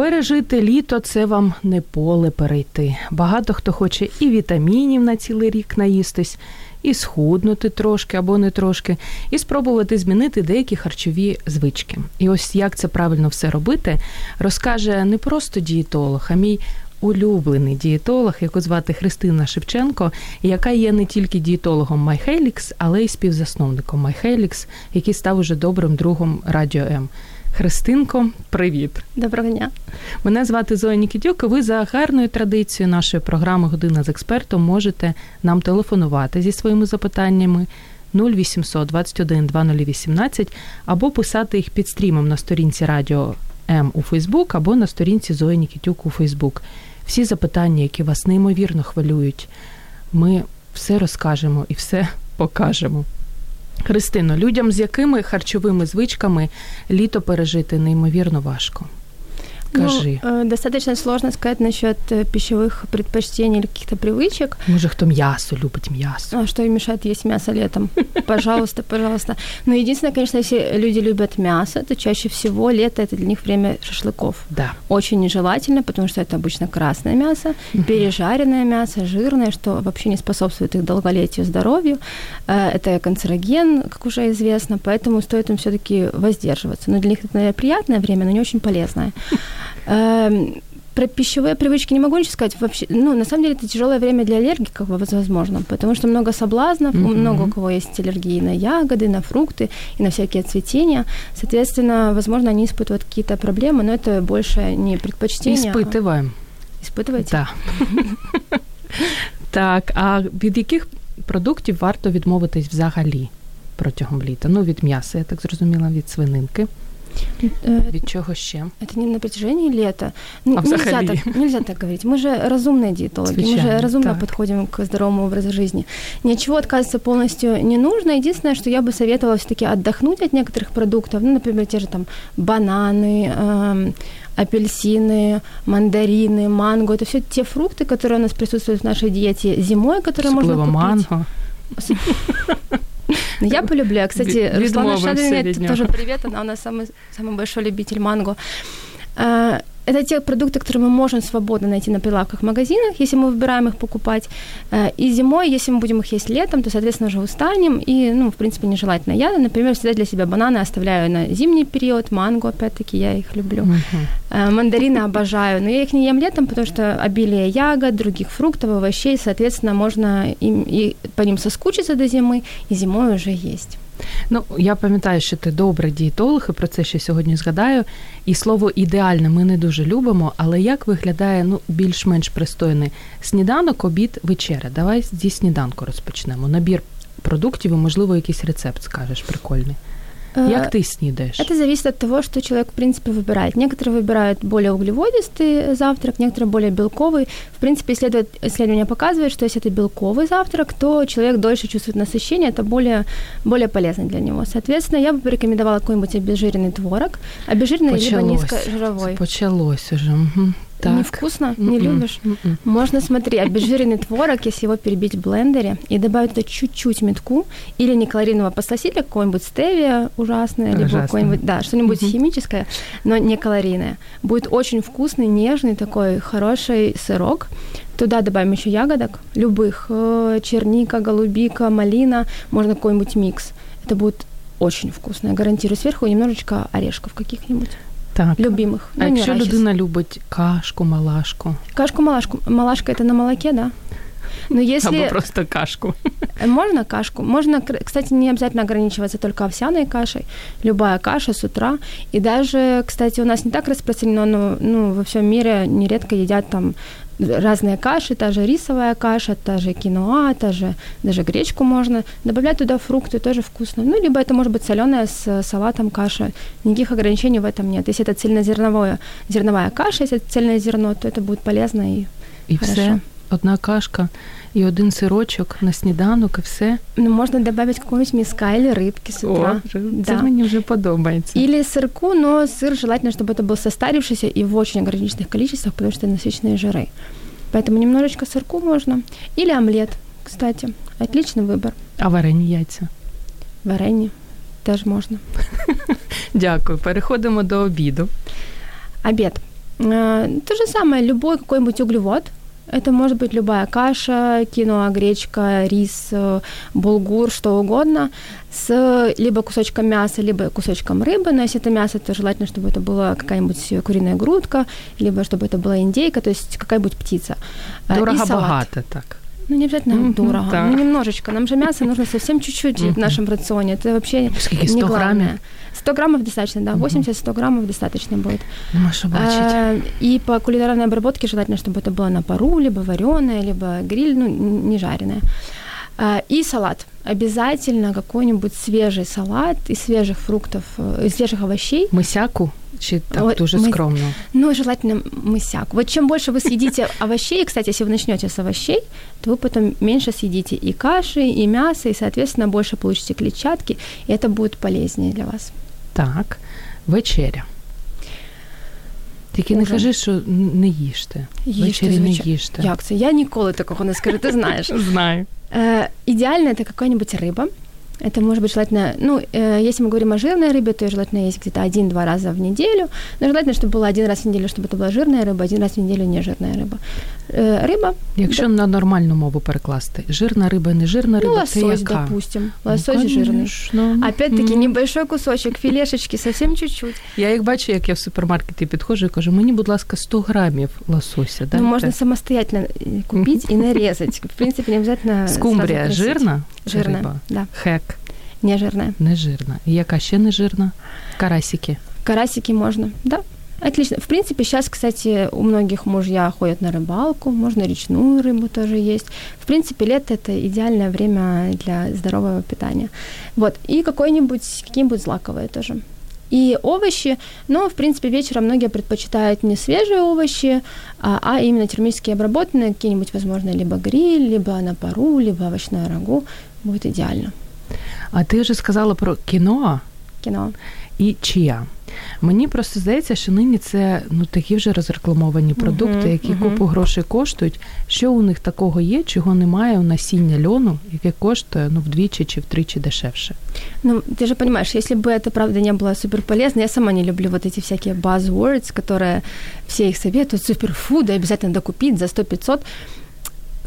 Пережити літо це вам не поле перейти. Багато хто хоче і вітамінів на цілий рік наїстись, і схуднути трошки або не трошки, і спробувати змінити деякі харчові звички. І ось як це правильно все робити, розкаже не просто дієтолог, а мій улюблений дієтолог, яку звати Христина Шевченко, яка є не тільки дієтологом MyHelix, але й співзасновником MyHelix, який став уже добрим другом Радіо М. Христинко, привіт. Доброго дня. Мене звати Зоя Нікітюк. і Ви за гарною традицією нашої програми Година з експертом можете нам телефонувати зі своїми запитаннями 0800 21 2018 або писати їх під стрімом на сторінці Радіо М у Фейсбук або на сторінці Зої Нікітюк у Фейсбук. Всі запитання, які вас неймовірно хвилюють, ми все розкажемо і все покажемо. Христино, людям з якими харчовими звичками літо пережити неймовірно важко. Скажи. Ну, достаточно сложно сказать насчет э, пищевых предпочтений или каких-то привычек. Може, хто м'ясо любить м'ясо. А что им мешает есть мясо летом? Пожалуйста, пожалуйста. Но единственное, конечно, если люди любят мясо, то чаще всего лето это для них время шашлыков. Да. Очень нежелательно, потому что это обычно красное мясо, пережаренное мясо, жирное, что вообще не способствует их долголетию, здоровью. Э, это канцероген, как уже известно, поэтому стоит им все-таки воздерживаться. Но для них это, наверное, приятное время, но не очень полезное. Эм, про пищевые привычки не могу ничего сказать. Вообще, ну, на самом деле, это тяжелое время для аллергиков, возможно, потому что много соблазнов, mm-hmm. много у кого есть аллергии на ягоды, на фрукты и на всякие цветения. Соответственно, возможно, они испытывают какие-то проблемы, но это больше не предпочтение. Испытываем. А... Испытываете? Да. Так, а від яких продуктів варто відмовитись взагалі протягом літа? Ну, від м'яса, я так зрозуміла, від свининки. Від чого ще? Это не на протяжении лета. А нельзя, так, нельзя так говорить. Мы же разумные диетологи, Звичайно, мы же разумно так. подходим к здоровому образу жизни. Ничего отказываться полностью не нужно. Единственное, что я бы советовала все-таки отдохнуть от некоторых продуктов, ну, например, те же там бананы, э, апельсины, мандарины, манго. Это все те фрукты, которые у нас присутствуют в нашей диете зимой, которые можно купить. манго. Я полюбляю. Кстати, Руслана Шадрина, тоже привет, она у нас самый, самый большой любитель манго. Это те продукты, которые мы можем свободно найти на прилавках в магазинах, если мы выбираем их покупать. Э, и зимой, если мы будем их есть летом, то, соответственно, уже устанем. И, ну, в принципе, нежелательно. Я, например, всегда для себя бананы оставляю на зимний период, манго, опять-таки, я их люблю. Uh-huh. Мандарины обожаю, но я их не ем летом, потому что обилие ягод, других фруктов, овощей, соответственно, можно им, и по ним соскучиться до зимы, и зимой уже есть. Ну, я пам'ятаю, що ти добра дієтолог, і про це ще сьогодні згадаю. І слово ідеальне ми не дуже любимо, але як виглядає ну, більш-менш пристойний сніданок, обід, вечеря? Давай зі сніданку розпочнемо. Набір продуктів і, можливо, якийсь рецепт скажеш прикольний. Как ты снедаешь? Это зависит от того, что человек, в принципе, выбирает. Некоторые выбирают более углеводистый завтрак, некоторые более белковый. В принципе, исследование показывает, что если это белковый завтрак, то человек дольше чувствует насыщение, это более, более полезно для него. Соответственно, я бы порекомендовала какой-нибудь обезжиренный творог, обезжиренный Почалось. либо низкожировой. Почалось уже. Угу. Так. Невкусно? Не Mm-mm. любишь? Mm-mm. Можно, смотри, обезжиренный творог, если его перебить в блендере и добавить туда чуть-чуть метку или некалорийного посластителя, какой-нибудь стевия ужасное, либо какой-нибудь, да, что-нибудь mm-hmm. химическое, но не калорийное. Будет очень вкусный, нежный такой хороший сырок. Туда добавим еще ягодок, любых, э, черника, голубика, малина, можно какой-нибудь микс. Это будет очень вкусно, я гарантирую. Сверху немножечко орешков каких-нибудь. Так. Любимых. А ну, якщо людина любить кашку, малашку? Кашку, малашку. Малашка это на молоке, да? Но если... Або просто кашку. Можно кашку. Можно, кстати, не обязательно ограничиваться только овсяной кашей. Любая каша с утра. И даже, кстати, у нас не так распространено, но ну, во всем мире нередко едят там разные каши, та же рисовая каша, та же киноа, та же даже гречку можно. Добавлять туда фрукты тоже вкусно. Ну, либо это может быть соленая с салатом каша. Никаких ограничений в этом нет. Если это цельнозерновая зерновая каша, если это цельное зерно, то это будет полезно и, і хорошо. все Одна кашка і один сирочок на сніданок, і все. Ну, можно добавить какого-нибудь миска или рыбки с утра. це Да. мені вже подобається. Или сырку, но сыр желательно, чтобы это был состарившийся и в очень ограниченных количествах, потому что это насыщенные жиры. Поэтому немножечко сырку можно. Или омлет, кстати. Отличный выбор. А варені яйця. Варенье тоже можно. Дякую. Переходимо до обіду. Обед. Э, То же самое, любой какой-нибудь углевод. это может быть любая каша, киноа, гречка, рис, э, булгур, что угодно, с либо кусочком мяса, либо кусочком рыбы. Но если это мясо, то желательно, чтобы это была какая-нибудь куриная грудка, либо чтобы это была индейка, то есть какая-нибудь птица. Э, и Дорого салат. багато так. Ну, не обязательно Мгм, дорого. так. Ну, немножечко. Нам же мясо нужно совсем чуть-чуть в нашем рационе. Это вообще Скільки, не 100 главное. грамів? 100 граммов достаточно, да. Мгм. 80-100 граммов достаточно будет. Що бачити. Э, И по кулинарной обработке желательно, чтобы это было на пару, либо вареное, либо гриль, ну, не жареное. А, И салат. Обязательно какой-нибудь свежий салат из свежих фруктов, э, из свежих овощей. Мисяку чи так Ой, дуже ми- скромно? Ну, желательно мысяк. Вот чем больше вы съедите овощей, кстати, если вы начнете с овощей, то вы потом меньше съедите и каши, и мяса, и, соответственно, больше получите клетчатки, и это будет полезнее для вас. Так, вечеря. Тільки не Ужин. кажи, що н- не їжте. Їжте, Ввечері не звичайно. їжте. Як це? Я ніколи такого не скажу, ти знаєш. Знаю. Э, Идеально это какая-нибудь рыба. Это может быть желательно, ну, э, если мы говорим о жирной рыбе, то её желательно есть где-то один-два раза в неделю. Но желательно, чтобы было один раз в неделю, чтобы это была жирная рыба, один раз в неделю нежирная рыба. Э, Рыба, Якщо на нормальну мову перекласти, жирна риба, не жирна ну, риба, це лосось, яка? допустим. Ну, Лосось жирный. конечно. Опять-таки, Мгм. небольшой кусочек филешечки, совсем чуть-чуть. Я як бачу, як я в супермаркеті підходжу і кажу, мені, будь ласка, 100 грамів лосося. Ну, дайте». можно самостоятельно э, купить и нарезать. В принципе, не обязательно Скумбрія сразу красить. жирна? Чи Жирная, риба? да. Хек Не жирная. не жирна. І яка ще не жирна? Карасики. Карасики можно, да. Отлично. В принципе, сейчас, кстати, у многих мужья ходят на рыбалку, можно речную рыбу тоже есть. В принципе, лето – это идеальное время для здорового питания. Вот. И какой-нибудь, какие-нибудь злаковые тоже. И овощи, но, в принципе, вечером многие предпочитают не свежие овощи, а, а именно термически обработанные, какие-нибудь, возможно, либо гриль, либо на пару, либо овощное рагу. Будет идеально. А ти вже сказала про кіноа Кино. і чия. Мені просто здається, що нині це ну такі вже розрекламовані продукти, Мгм, які мгм. купу грошей коштують. Що у них такого є, чого немає у насіння льону, яке коштує ну вдвічі чи втричі дешевше. Ну, ты же понимаешь, если бы это, правда, не было супер полезно, я сама не люблю вот эти всякие buzzwords, которые все их советуют, суперфуды, обязательно докупить за 100-500.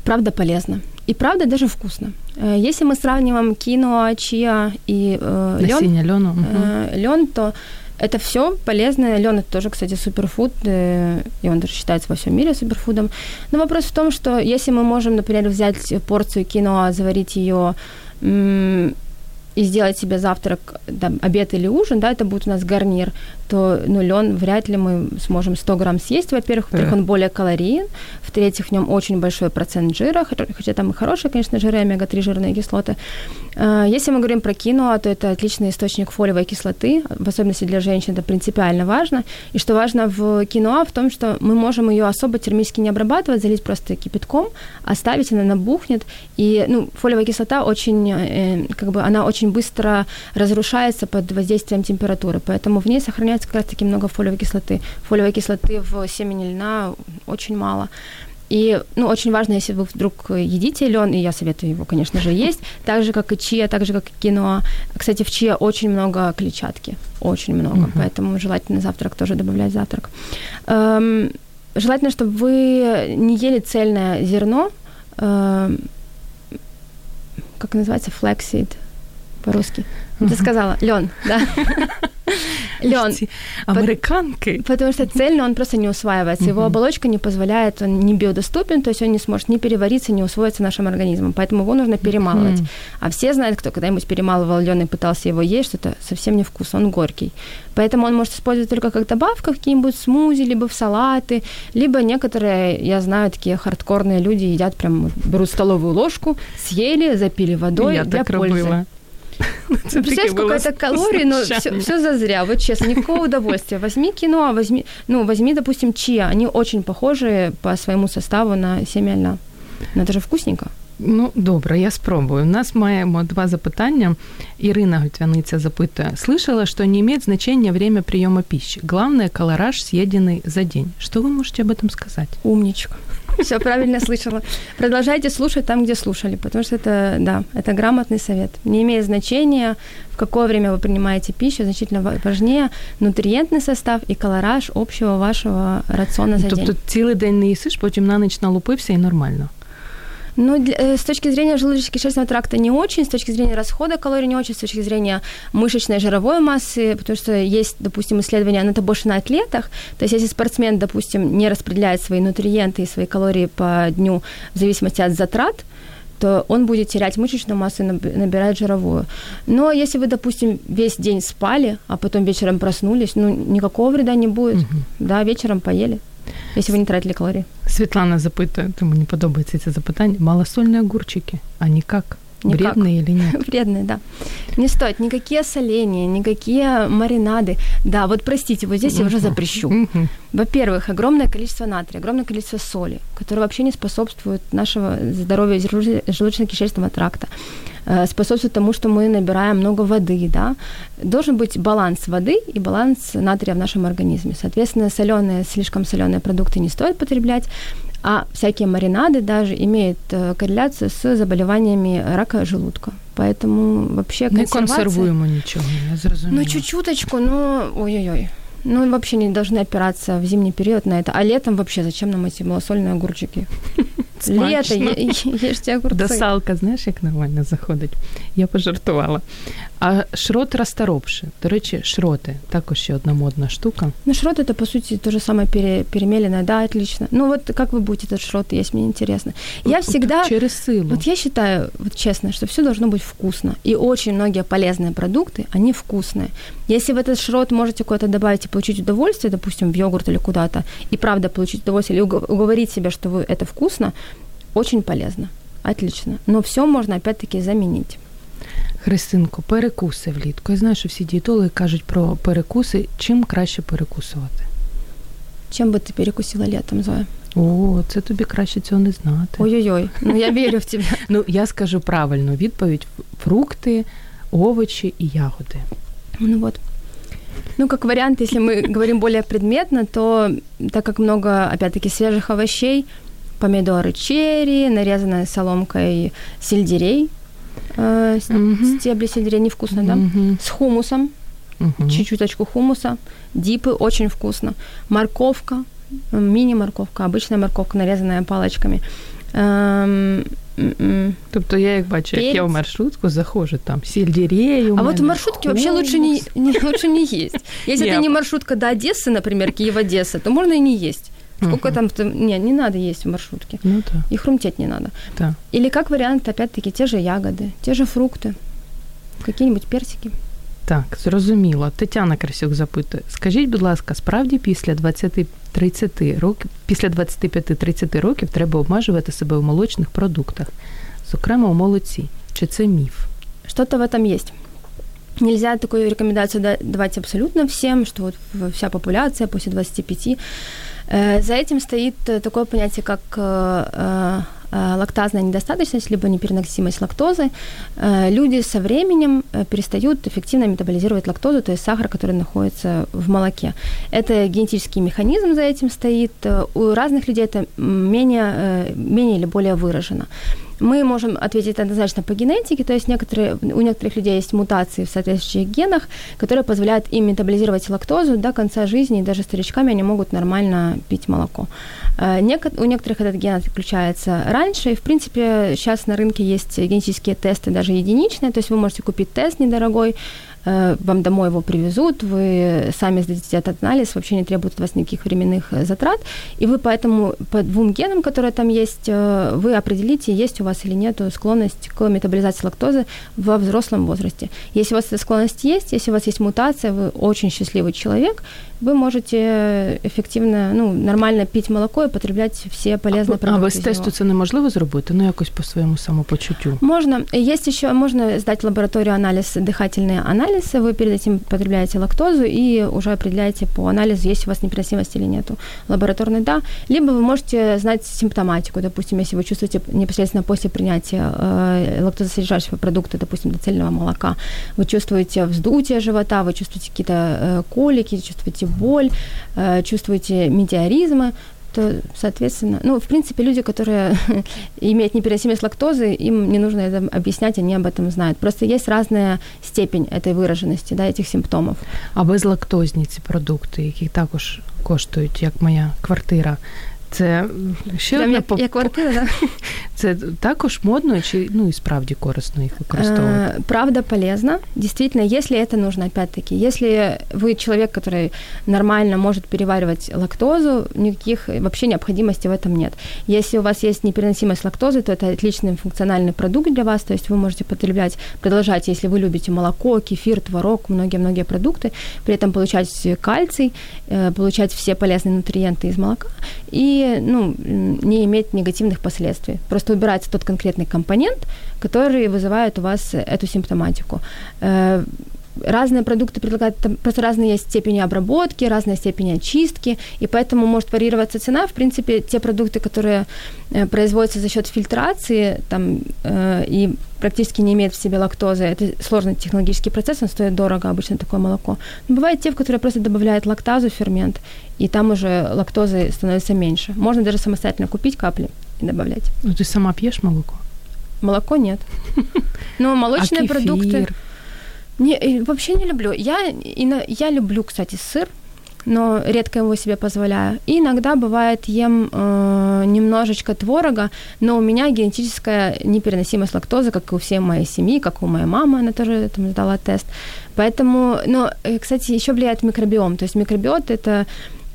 Правда, полезно. И правда даже вкусно. Э, Если мы сравниваем киноа, чиа и э, лен, Насіння льону. Мгм. э, лен, то это все полезное. Лен это тоже, кстати, суперфуд, э, и он даже считается во всем мире суперфудом. Но вопрос в том, что если мы можем, например, взять порцию киноа, заварить ее и сделать себе завтрак, там, обед или ужин, да, это будет у нас гарнир, то ну, лен вряд ли мы сможем 100 грамм съесть, во-первых, во-вторых, Да. он более калорийен, в-третьих, в нем очень большой процент жира, хотя- там и хорошие, конечно, жиры, омега-3 жирные кислоты. Э, Если мы говорим про киноа, то это отличный источник фолиевой кислоты, в особенности для женщин это принципиально важно. И что важно в киноа, в том, что мы можем ее особо термически не обрабатывать, залить просто кипятком, оставить, она набухнет. И ну, фолиевая кислота очень, э, как бы, она очень быстро разрушается под воздействием температуры, поэтому в ней сохраняется как раз-таки много фолиевой кислоты. Фолиевой кислоты в семени льна очень мало. И, ну, очень важно, если вы вдруг едите лен, и я советую его, конечно же, есть, так же, как и чия, так же, как и киноа. Кстати, в чия очень много клетчатки, очень много, Мгм. поэтому желательно завтрак тоже добавлять завтрак. Эм, желательно, чтобы вы не ели цельное зерно, эм, как называется, flaxseed по-русски. Ты сказала, лен, да. Лен. Американки. Потому что цельно он просто не усваивается. Его оболочка не позволяет, он не биодоступен, то есть он не сможет ни перевариться, ни усвоиться нашим организмом. Поэтому его нужно перемалывать. А все знают, кто когда-нибудь перемалывал лен и пытался его есть, что это совсем не вкус, он горький. Поэтому он может использовать только как добавка в какие-нибудь смузи, либо в салаты, либо некоторые, я знаю, такие хардкорные люди едят прям, берут столовую ложку, съели, запили водой я для так пользы. Це Представляешь, таке було сколько это калорий, но все, знущання. все зазря, вот честно, никакого удовольствия. Возьми кино, возьми, ну, возьми, допустим, чиа, они очень похожи по своему составу на семя льна. Но это же вкусненько. Ну, добре, я спробую. У нас маємо два запитання. Ірина Гутвяниця запитує. Слышала, что не имеет значения время приема пищи. Главное, колораж, съеденный за день. Что вы можете об этом сказать? Умничка. Все правильно слышала. Продолжайте слушать там, где слушали, потому что это, да, это грамотный совет. Не имеет значения, в какое время вы принимаете пищу, значительно ва- важнее нутриентный состав и колораж общего вашего рациона за тобто день. цілий день не їсиш, потім на ніч налупився і нормально. Ну, для- э, с точки зрения желудочно-кишечного тракта не очень, с точки зрения расхода калорий не очень, с точки зрения мышечной жировой массы, потому что есть, допустим, исследования, но это больше на атлетах, то есть если спортсмен, допустим, не распределяет свои нутриенты и свои калории по дню в зависимости от затрат, то он будет терять мышечную массу и наб- набирать жировую. Но если вы, допустим, весь день спали, а потом вечером проснулись, ну, никакого вреда не будет. Да, вечером поели, если вы не тратили калории. Світлана запитує, то мені подобається це запитання. Малосольні огурчики, а никак? Никак. Вредные или нет? Вредные, да. Не стоит никакие соления, никакие маринады. Да, вот простите, вот здесь я уже запрещу. Мгм. Во-первых, огромное количество натрия, огромное количество соли, которое вообще не способствует нашего здоровью желуд- желудочно-кишечного тракта. Э, Способствует тому, что мы набираем много воды, да. Должен быть баланс воды и баланс натрия в нашем организме. Соответственно, соленые, слишком соленые продукты не стоит потреблять, а всякие маринады даже имеют э, корреляцию с заболеваниями рака желудка. Поэтому вообще Не консервация... консервуємо нічого, я зрозуміла. Ну, чуть-чуточку, но ой-ой-ой. Ну, вообще не должны опираться в зимний период на это. А летом вообще зачем нам эти малосольные огурчики? Лето, ешьте огурцы. До салка, знаєш, як нормально заходить. Я пожартувала. А шрот розторопши. До речі, шроти також ще одна модна штука. Ну, шрот это, по сути, то же самое пере- перемеленное. Да, отлично. Ну, вот как вы будете этот шрот есть, мне интересно. Я всегда... через силу. Вот я считаю, вот честно, что все должно быть вкусно. И очень многие полезные продукты, они вкусные. Если в этот шрот можете куда-то добавить получить удовольствие, допустим, в йогурт или куда-то, и правда получить удовольствие, или уго- уговорить себя, что вы, это вкусно, очень полезно. Отлично. Но все можно опять-таки заменить. Христинко, перекуси влітку. Я знаю, що всі дієтологи кажуть про перекуси. Чим краще перекусувати? Чем бы ты перекусила летом, Зоя? О, це тобі краще цього не знати. Ой-ой-ой, ну я верю в тебя. Ну, я скажу правильну відповідь: фрукти, овочі і ягоди. Ну вот. Ну, как вариант, если мы говорим более предметно, то так как много, опять-таки, свежих овощей, помидоры черри, нарезанная соломкой сельдерей, э, стебли сельдерея невкусно, да? С хумусом, Мгм. чуть-чуточку хумуса, дипы очень вкусно, морковка, мини-морковка, обычная морковка, нарезанная палочками. Эм, м-м. Тобто я як бачу, як я в маршрутку заходжу, там сельдерею. А вот в маршрутке вообще лучше не, не- лучше не есть. Если Не, это не маршрутка до Одессы, например, Киев-Одесса, то можно и не есть. Сколько Мгм. там... там- Не, не надо есть в маршрутке. Ну так, И хрумтеть не надо. так. Или как вариант, опять-таки, те же ягоды, те же фрукты, какие-нибудь персики. Так, зрозуміло. Тетяна Красюк запитує: скажіть, будь ласка, справді після 20-30 років, після 25-30 років треба обмежувати себе в молочних продуктах, зокрема у молоці. Чи це міф? Что-то в этом есть. Нельзя такую рекомендацию да- давать абсолютно всем, что вот в- вся популяция после 25. Э, За этим стоит э, такое понятие, как э, э, э, лактазная недостаточность, либо непереносимость лактозы. Э, Люди со временем э, перестают эффективно метаболизировать лактозу, то есть сахар, который находится в молоке. Это генетический механизм за этим стоит. Э, У разных людей это менее, э, менее или более выражено. Мы можем ответить однозначно по генетике, то есть некоторые, у некоторых людей есть мутации в соответствующих генах, которые позволяют им метаболизировать лактозу до конца жизни, и даже старичками они могут нормально пить молоко. Э, У некоторых этот ген отключается раньше, и в принципе сейчас на рынке есть генетические тесты, даже единичные, то есть вы можете купить тест недорогой, вам домой его привезут, вы сами сдадите этот анализ, вообще не требует от вас никаких временных э, затрат, и вы поэтому по двум генам, которые там есть, э, вы определите, есть у вас или нет склонность к метаболизации лактозы во взрослом возрасте. Если у вас эта склонность есть, если у вас есть мутация, вы очень счастливый человек, вы можете ефективно, ну, нормально пити молоко і потреблять всі полезні продукти. А без тесту це неможливо зробити? Ну, якось по своєму самопочуттю? Можно. Есть еще, можно сдать лабораторию анализ, дыхательные анализы, вы перед этим потребляете лактозу и уже определяете по анализу, есть у вас непереносимость или нету. Лабораторный – да. Либо вы можете знать симптоматику, допустим, если вы чувствуете непосредственно после принятия э, лактозосодержащего продукта, допустим, до цельного молока, вы чувствуете вздутие живота, вы чувствуете какие-то э, колики, чувствуете боль, э, чувствуете метеоризмы, то, соответственно, ну, в принципе, люди, которые имеют непереносимость лактозы, им не нужно это объяснять, они об этом знают. Просто есть разная степень этой выраженности, да, этих симптомов. А безлактозні ці продукти, які також коштують, як моя квартира, Це ще Прям одна як, як квартира, да? Це також модно чи ну і справді корисно їх використовувати? Правда полезно. Действительно, если это нужно, опять-таки, если вы человек, который нормально может переваривать лактозу, никаких вообще необходимости в этом нет. Если у вас есть непереносимость лактозы, то это отличный функциональный продукт для вас, то есть вы можете потреблять, продолжать, если вы любите молоко, кефир, творог, многие-многие продукты, при этом получать кальций, получать все полезные нутриенты из молока и ну, не иметь негативных последствий. Просто убирается тот конкретный компонент, который вызывает у вас эту симптоматику. Разные продукты предлагают, там просто разные есть степени обработки, разные степени очистки, и поэтому может варьироваться цена. В принципе, те продукты, которые э, производятся за счет фильтрации там, э, и практически не имеют в себе лактозы, это сложный технологический процесс, он стоит дорого, обычно такое молоко. Но бывают те, в которые просто добавляют лактазу, фермент, и там уже лактозы становится меньше. Можно даже самостоятельно купить капли и добавлять. Ну, ты сама пьешь молоко? Молоко нет. Но молочные а продукты... Не, вообще не люблю. Я, я люблю, кстати, сыр, но редко его себе позволяю. И иногда бывает ем э, немножечко творога, но у меня генетическая непереносимость лактозы, как и у всей моей семьи, как у моей мамы, она тоже там сдала тест. Поэтому, но, э, кстати, еще влияет микробиом. То есть микробиот это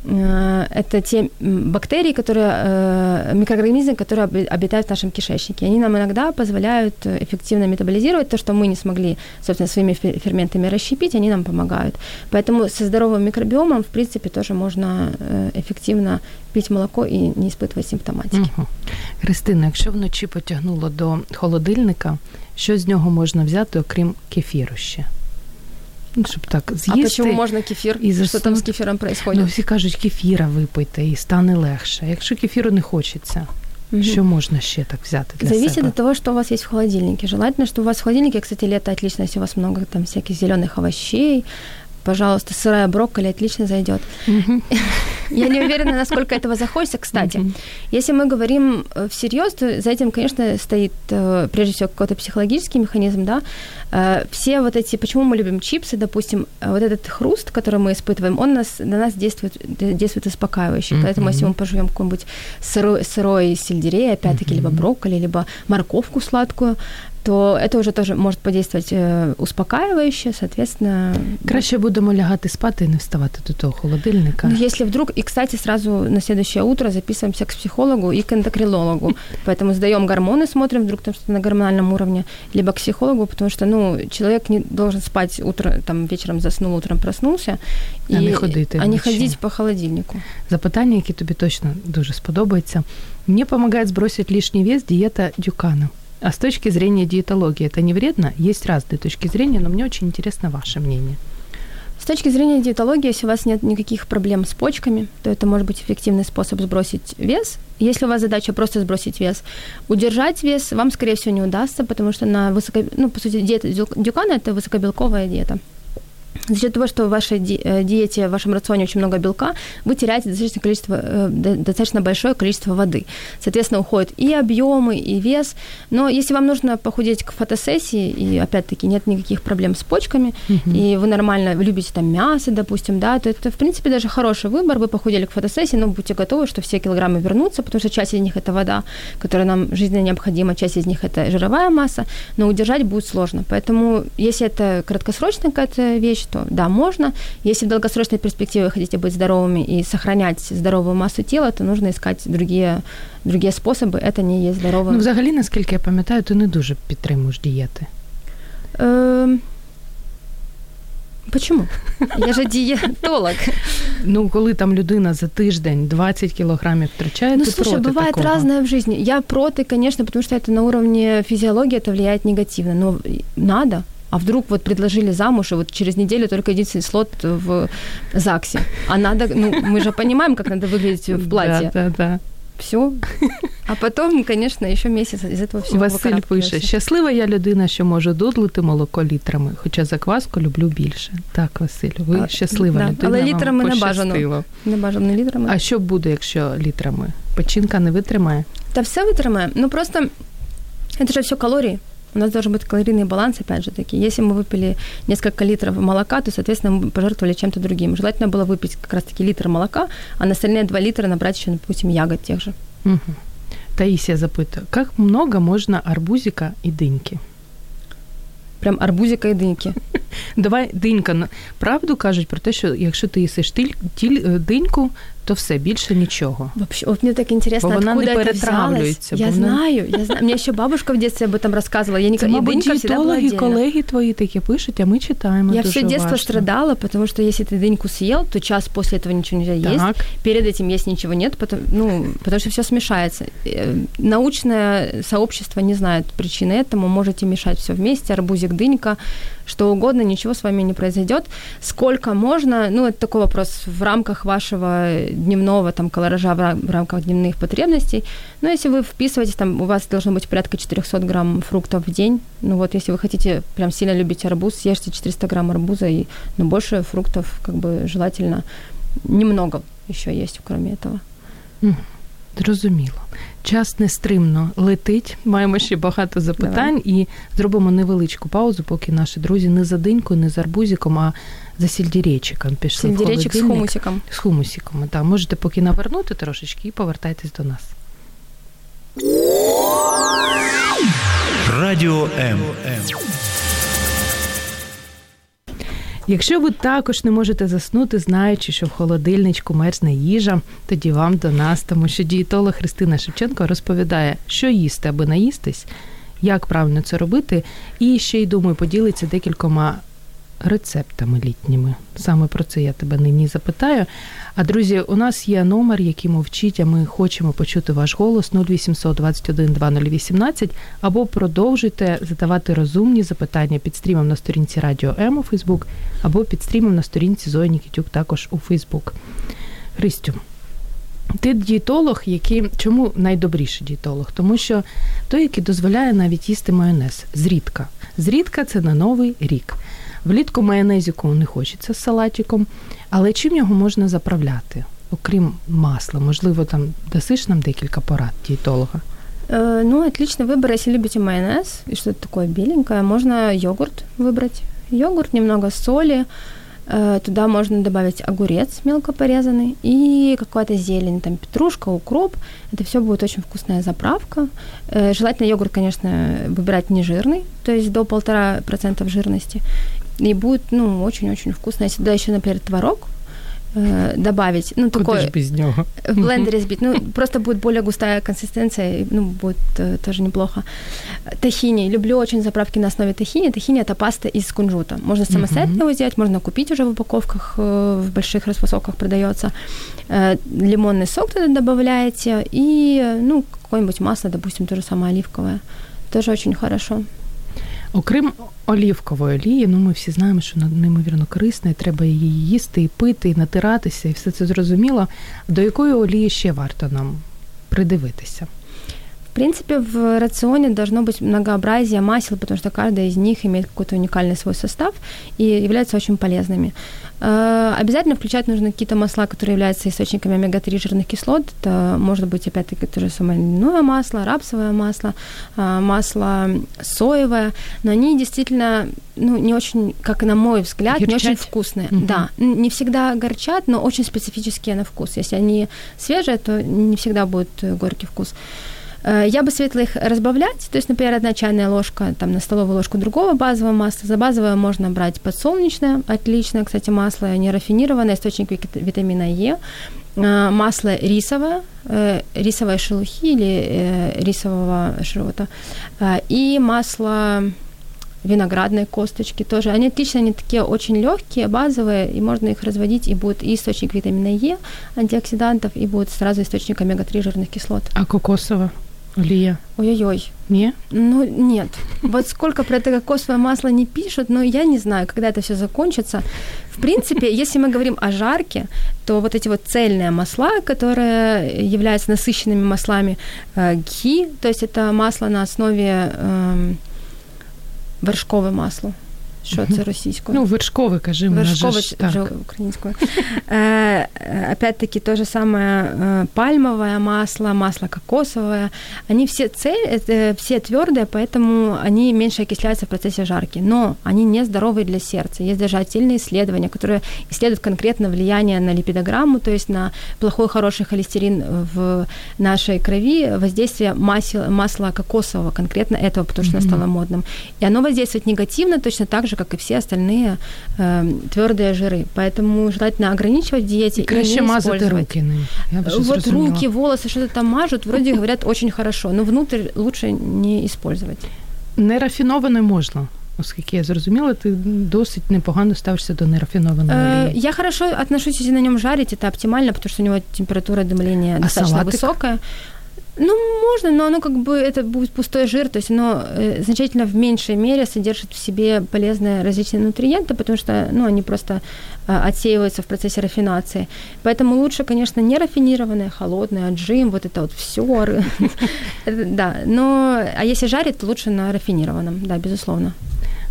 это те бактерии, которые, э, микроорганизмы, которые обитают в нашем кишечнике. Они нам иногда позволяют эффективно метаболизировать то, что мы не смогли, собственно, своими ферментами расщепить, они нам помогают. Поэтому со здоровым микробиомом, в принципе, тоже можно э, эффективно пить молоко і не испытывать симптоматики. Угу. Христина, якщо вночі потягнуло до холодильника, що з нього можна взяти, окрім кефіру ще? Ну, щоб так з'їсти. А почему можна кефір? І Що там з кефіром происходит? Ну, всі кажуть, кефіра випийте і стане легше. Якщо кефіру не хочеться, Угу. Что можно ще так взять для Зависит себя? от того, что у вас есть в холодильнике. Желательно, что у вас в холодильнике, кстати, лето отлично, если у вас много там всяких зеленых овощей, пожалуйста, сырая брокколи отлично зайдет. Я не уверена, насколько этого захочется. Кстати, если мы говорим э, всерьез, то за этим, конечно, стоит э, прежде всего какой-то психологический механизм, да. Э, все вот эти, почему мы любим чипсы, допустим, вот этот хруст, который мы испытываем, он нас, на нас действует, действует успокаивающе. Поэтому если мы пожуем какой-нибудь сырой, сырой сельдерей, опять-таки, либо брокколи, либо морковку сладкую, то это уже тоже может подействовать э, успокаивающе, соответственно... Краще будемо лягати спати і не вставати до того холодильника. Ну, если вдруг... И, кстати, сразу на следующее утро записываемся к психологу и к эндокринологу. Поэтому сдаем гормоны, смотрим вдруг там что-то на гормональном уровне, либо к психологу, потому что, ну, человек не должен спать утро, там, вечером заснул, утром проснулся. І, а не ходити. А не ходить по холодильнику. Запитання, які тобі точно дуже сподобаються. Мне помогает сбросить лишний вес диета Дюкана. А с точки зрения диетологии это не вредно? Есть разные точки зрения, но мне очень интересно ваше мнение. С точки зрения диетологии, если у вас нет никаких проблем с почками, то это может быть эффективный способ сбросить вес. Если у вас задача просто сбросить вес, удержать вес вам, скорее всего, не удастся, потому что на высоко... ну, по сути, диета Дюкана – это высокобелковая диета. За счет того, что в вашей ди- диете, в вашем рационе очень много белка, вы теряете достаточно, количество, достаточно большое количество воды. Соответственно, уходят и объемы, и вес. Но если вам нужно похудеть к фотосессии, и опять-таки нет никаких проблем с почками, угу. и вы нормально любите там мясо, допустим, да, то это, в принципе, даже хороший выбор. Вы похудели к фотосессии, но будьте готовы, что все килограммы вернутся, потому что часть из них это вода, которая нам жизненно необходима, часть из них это жировая масса, но удержать будет сложно. Поэтому, если это краткосрочная какая-то вещь, то да, можно. Если в долгосрочной перспективе вы хотите быть здоровыми и сохранять здоровую массу тела, то нужно искать другие, другие способи. Это не є здоровим. Ну, взагалі, наскільки я пам'ятаю, ти не дуже підтримуєш дієти. Е, Почему? Я же дієтолог. Ну, коли там людина за тиждень 20 кілограмів втрачає, ну, ти слушай, проти бывает такого. разное в жизни. Я проти, конечно, потому что это на уровне физиологии это влияет негативно. Но надо, а вдруг вот предложили замуж, и вот через неделю только единственный слот в ЗАГСе. А надо, ну, мы же понимаем, как надо выглядеть в платье. Да, да, да. Все. А потом, конечно, еще месяц из этого всего Василь пише, щаслива я людина, що можу дудлити молоко літрами, хоча закваску люблю більше. Так, Василь, ви а, щаслива да. людина. Але літрами вам не бажано. Не бажано літрами. А що буде, якщо літрами? Печінка не витримає? Та все витримає. Ну просто це ж все калорії. У нас должен быть калорийный баланс, опять же таки. Если мы выпили несколько литров молока, то, соответственно, мы пожертвовали чем-то другим. Желательно было выпить как раз-таки литр молока, а на остальные 2 литра набрать еще, допустим, ягод тех же. Угу. Таисия запытывает, как много можно арбузика и дыньки? Прям арбузика і диньки. Давай, динька, правду кажуть про те, що якщо ти їсиш тіль, тіль, диньку, то все, більше нічого. Вообще, вот мне так интересно, бо вона откуда не это перетравлюється. Я вона... знаю, я знаю. Мне еще бабушка в детстве об этом рассказывала. Я никогда, Це, мабуть, дынька всегда была дієтологи, колеги твої такі пишуть, а ми читаємо Я дуже все детство уважно. страдала, потому что если ты дыньку съел, то час после этого ничего нельзя так. есть. Перед этим есть ничего нет, потому, ну, потому что все смешается. Э, научное сообщество не знает причины этому. Можете мешать все вместе, арбузик, дынька, что угодно, ничего с вами не произойдет. Сколько можно, ну, это такой вопрос в рамках вашего дневного там колоража, в рамках дневных потребностей. Но если вы вписываетесь, там у вас должно быть порядка 400 грамм фруктов в день. Ну вот, если вы хотите прям сильно любить арбуз, съешьте 400 грамм арбуза, и, ну, больше фруктов как бы желательно немного еще есть, кроме этого. Зрозуміло. Час нестримно летить. Маємо ще багато запитань Давай. і зробимо невеличку паузу, поки наші друзі не за динькою, не за арбузиком, а за сільдіречиком пішли. Сільдіречик з хумусиком. З хумусиком, так. Можете поки навернути трошечки і повертайтесь до нас. Радіо М. Якщо ви також не можете заснути, знаючи, що в холодильничку мерзне їжа, тоді вам до нас, тому що дієтолог Христина Шевченко розповідає, що їсти, аби наїстись, як правильно це робити, і ще й думаю, поділиться декількома рецептами літніми. Саме про це я тебе нині запитаю. А друзі, у нас є номер, який мовчить, а ми хочемо почути ваш голос 0800 21 2018, або продовжуйте задавати розумні запитання під стрімом на сторінці Радіо М у Фейсбук, або під стрімом на сторінці Зої Нікітюк також у Фейсбук. Христю, ти дієтолог, який чому найдобріший дієтолог? Тому що той, який дозволяє навіть їсти майонез зрідка. Зрідка це на новий рік. Влітку майонезіку не хочеться з салатиком, але чим його можна заправляти, окрім масла? Можливо, там дасиш нам декілька порад дієтолога? Э, ну, отличный выбор, если любите майонез и что-то такое беленькое, можно йогурт выбрать. Йогурт, немного соли, э, туда можно добавить огурец мелко порезанный и какая-то зелень, там петрушка, укроп. Это все будет очень вкусная заправка. Э, желательно йогурт, конечно, выбирать не жирный, то есть до полтора процентов жирности. И будет, ну, очень-очень вкусно. Если туда еще, например, творог э, добавить, ну, Куда такой... без него? В блендере сбить. Ну, просто будет более густая консистенция, ну, будет э, тоже неплохо. Тахини. Люблю очень заправки на основе тахини. Тахини – это паста из кунжута. Можно самостоятельно его сделать, можно купить уже в упаковках, э, в больших распасовках продается. Э, лимонный сок туда добавляете и, ну, какое-нибудь масло, допустим, то же самое оливковое. Тоже очень хорошо. Окрім олівкової олії, ну ми всі знаємо, що вона неймовірно корисна, і треба її їсти, і пити, і натиратися, і все це зрозуміло. До якої олії ще варто нам придивитися? В принципе, в рационе должно быть многообразие масел, потому что каждая из них имеет какой-то уникальный свой состав и являются очень полезными. Э, обязательно включать нужно какие-то масла, которые являются источниками омега-3 жирных кислот. Это может быть, опять-таки, то же самое льняное масло, рапсовое масло, э, масло соевое, но они действительно ну, не очень, как на мой взгляд, горчать. не очень вкусные. Угу. Да, не всегда горчат, но очень специфические на вкус. Если они свежие, то не всегда будет горький вкус. Э, я бы советовала их разбавлять, то есть, например, одна чайная ложка там, на столовую ложку другого базового масла. За базовое можно брать подсолнечное, отличное, кстати, масло, не рафинированное, источник витамина Е. Э, масло рисовое, э, рисовой шелухи или рисового шрота. И масло виноградной косточки тоже. Они отлично, они такие очень легкие, базовые, и можно их разводить, и будет и источник витамина Е, антиоксидантов, и будет сразу источник омега-3 жирных кислот. А кокосово? Лия. Ой-ой-ой. Не? Ну, нет. Вот сколько про это кокосовое масло не пишут, но я не знаю, когда это все закончится. В принципе, если мы говорим о жарке, то вот эти вот цельные масла, которые являются насыщенными маслами э, гхи, то есть это масло на основе э, вершковое масло, що це російською? Ну, вершкове, кажи, вершкове вже українською. Э, опять-таки, то же самое э, пальмовое масло, масло кокосовое, они все, цель, все твердые, поэтому они меньше окисляются в процессе жарки, но они не здоровые для сердца. Есть даже отдельные исследования, которые исследуют конкретно влияние на липидограмму, то есть на плохой, хороший холестерин в нашей крови, воздействие масла, масла кокосового, конкретно этого, потому что mm-hmm. оно стало модным. И оно воздействует негативно, точно так же, как и все остальные э, твердые жиры. Поэтому желательно ограничивать в диете и, и не мазати руки ним. Я вот зрозуміла. руки, волосы, что-то там мажут, вроде говорят очень хорошо, но внутрь лучше не использовать. Нерафіноване можна. Оскільки я зрозуміла, ти досить непогано ставишся до нерафінованої олії. Я хорошо отношусь, если на нем жарить, это оптимально, потому что у него температура дымления а достаточно салатик? высокая. Ну, можно, но оно как бы, это будет пустой жир, то есть оно э, значительно в меньшей мере содержит в себе полезные различные нутриенты, потому что, ну, они просто э, отсеиваются в процессе рафинации. Поэтому лучше, конечно, не рафинированное, холодное, отжим, вот это вот все. Да, но, а если жарить, то лучше на рафинированном, да, безусловно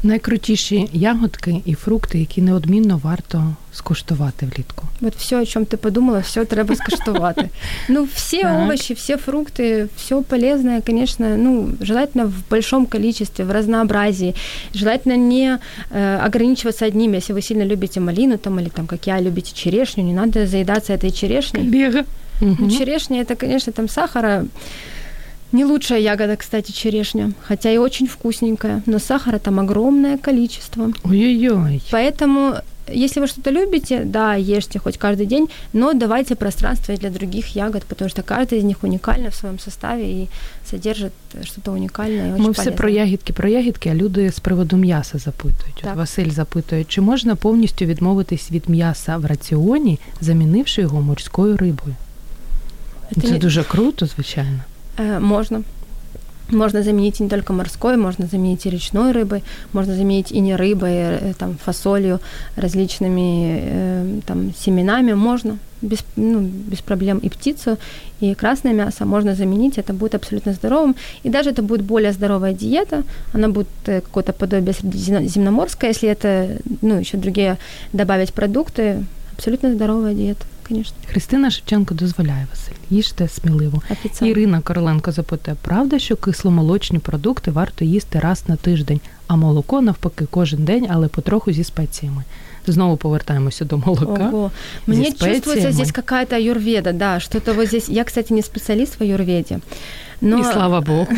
найкрутіші ягодки і фрукти, які неодмінно варто скуштувати влітку. От все, о чому ти подумала, все треба скуштувати. Ну, всі овощи, всі фрукти, все полезное, конечно, ну, желательно в большом количестве, в разнообразии. Желательно не э, ограничиваться одним, если вы сильно любите малину, там, или там, как я, любите черешню, не надо заедаться этой черешней. Бега. Угу. Черешня, это, конечно, там сахара не лучшая ягода, кстати, черешня, хотя и очень вкусненькая, но сахара там огромное количество. Ой-ой-ой. Поэтому если вы что-то любите, да, ешьте хоть каждый день, но давайте пространство для других ягод, потому что каждая из них уникальна в своем составе и содержит что-то уникальное. Ми все про ягідки, про ягідки, а люди з приводу м'яса запитують. От Василь запитує, чи можна повністю відмовитись від м'яса в раціоні, замінивши його морською рибою? Це не... дуже круто, звичайно. Э, можно. Можно заменить не только морской, можно заменить и речной рыбой, можно заменить и не рыбой, э, там, фасолью, различными э, там, семенами, можно без, ну, без проблем и птицу, и красное мясо можно заменить, это будет абсолютно здоровым, и даже это будет более здоровая диета, она будет какое-то подобие средиземноморское, если это, ну, еще другие добавить продукты, абсолютно здоровая диета. Конечно. Христина Шевченко дозволяє Василь. Їжте сміливо. Офіційно. Ірина Короленко запитує, правда, що кисломолочні продукти варто їсти раз на тиждень, а молоко навпаки кожен день, але потроху зі спеціями. Знову повертаємося до молока. Ого. Мне чувствуется здесь какая-то аюрведа, да, что-то вот здесь. Я, кстати, не специалист в аюрведе. Но... И слава богу.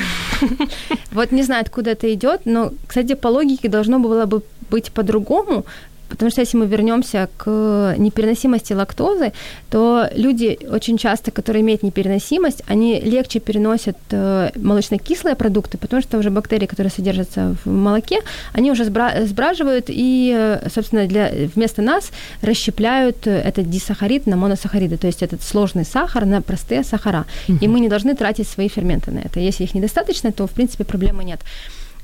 Вот не знаю, откуда это идет, но, кстати, по логике должно было бы быть по-другому, Потому что если мы вернемся к непереносимости лактозы, то люди очень часто, которые имеют непереносимость, они легче переносят э, молочно-кислые продукты, потому что уже бактерии, которые содержатся в молоке, они уже сбраживают и, э, собственно, для, вместо нас расщепляют этот дисахарид на моносахариды, то есть этот сложный сахар на простые сахара. Угу. И мы не должны тратить свои ферменты на это. Если их недостаточно, то, в принципе, проблемы нет.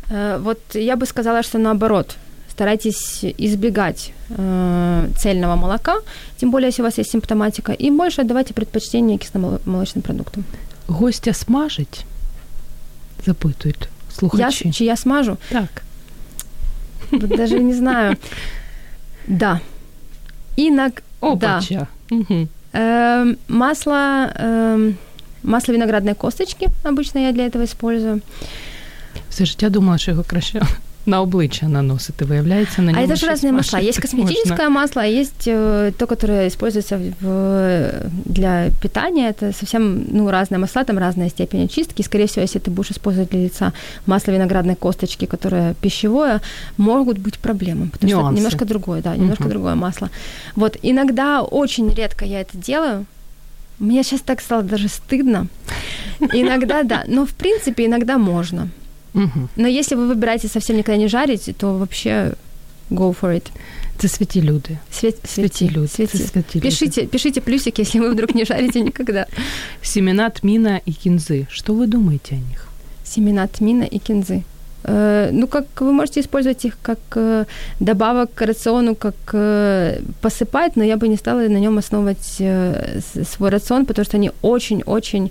Э, вот я бы сказала, что наоборот, старайтесь избегать э, цельного молока, тем более, если у вас есть симптоматика, и больше отдавайте предпочтение кисломолочным продуктам. Гостя смажить запитують слухачі. Я, чи я смажу? Так. Даже не знаю. Да. Иног... Да. Опача. Угу. Эм, масло, эм, масло виноградной косточки обычно я для этого использую. Все життя думала, що його краще на обличчя наносити, виявляється, на А ньому это же разные масла. Есть косметическое масло, а есть то, которое используется в, для питания. Это совсем ну, разные масла, там разная степень очистки. Скорее всего, если ты будешь использовать для лица масло виноградной косточки, которое пищевое, могут быть проблемы. Потому что Нюансы. это немножко другое, да, немножко Мгм. другое масло. Вот, иногда, очень редко я это делаю. Мне сейчас так стало даже стыдно. Иногда, да. Но, в принципе, иногда можно. Мгм. Но если вы выбираете совсем никогда не жарить, то вообще go for it. Це святі люди. Свет, Святі люди. свети. Це святі люди. Пишите, пишите плюсик, если вы вдруг не жарите никогда. Семена тміна і кінзи. Що ви думаєте о них? Семена тмина и кинзы. Э, Ну, как вы можете использовать их как э, добавок к рациону, как э, посыпать, но я бы не стала на нем основывать э, с- свой рацион, потому что они очень-очень,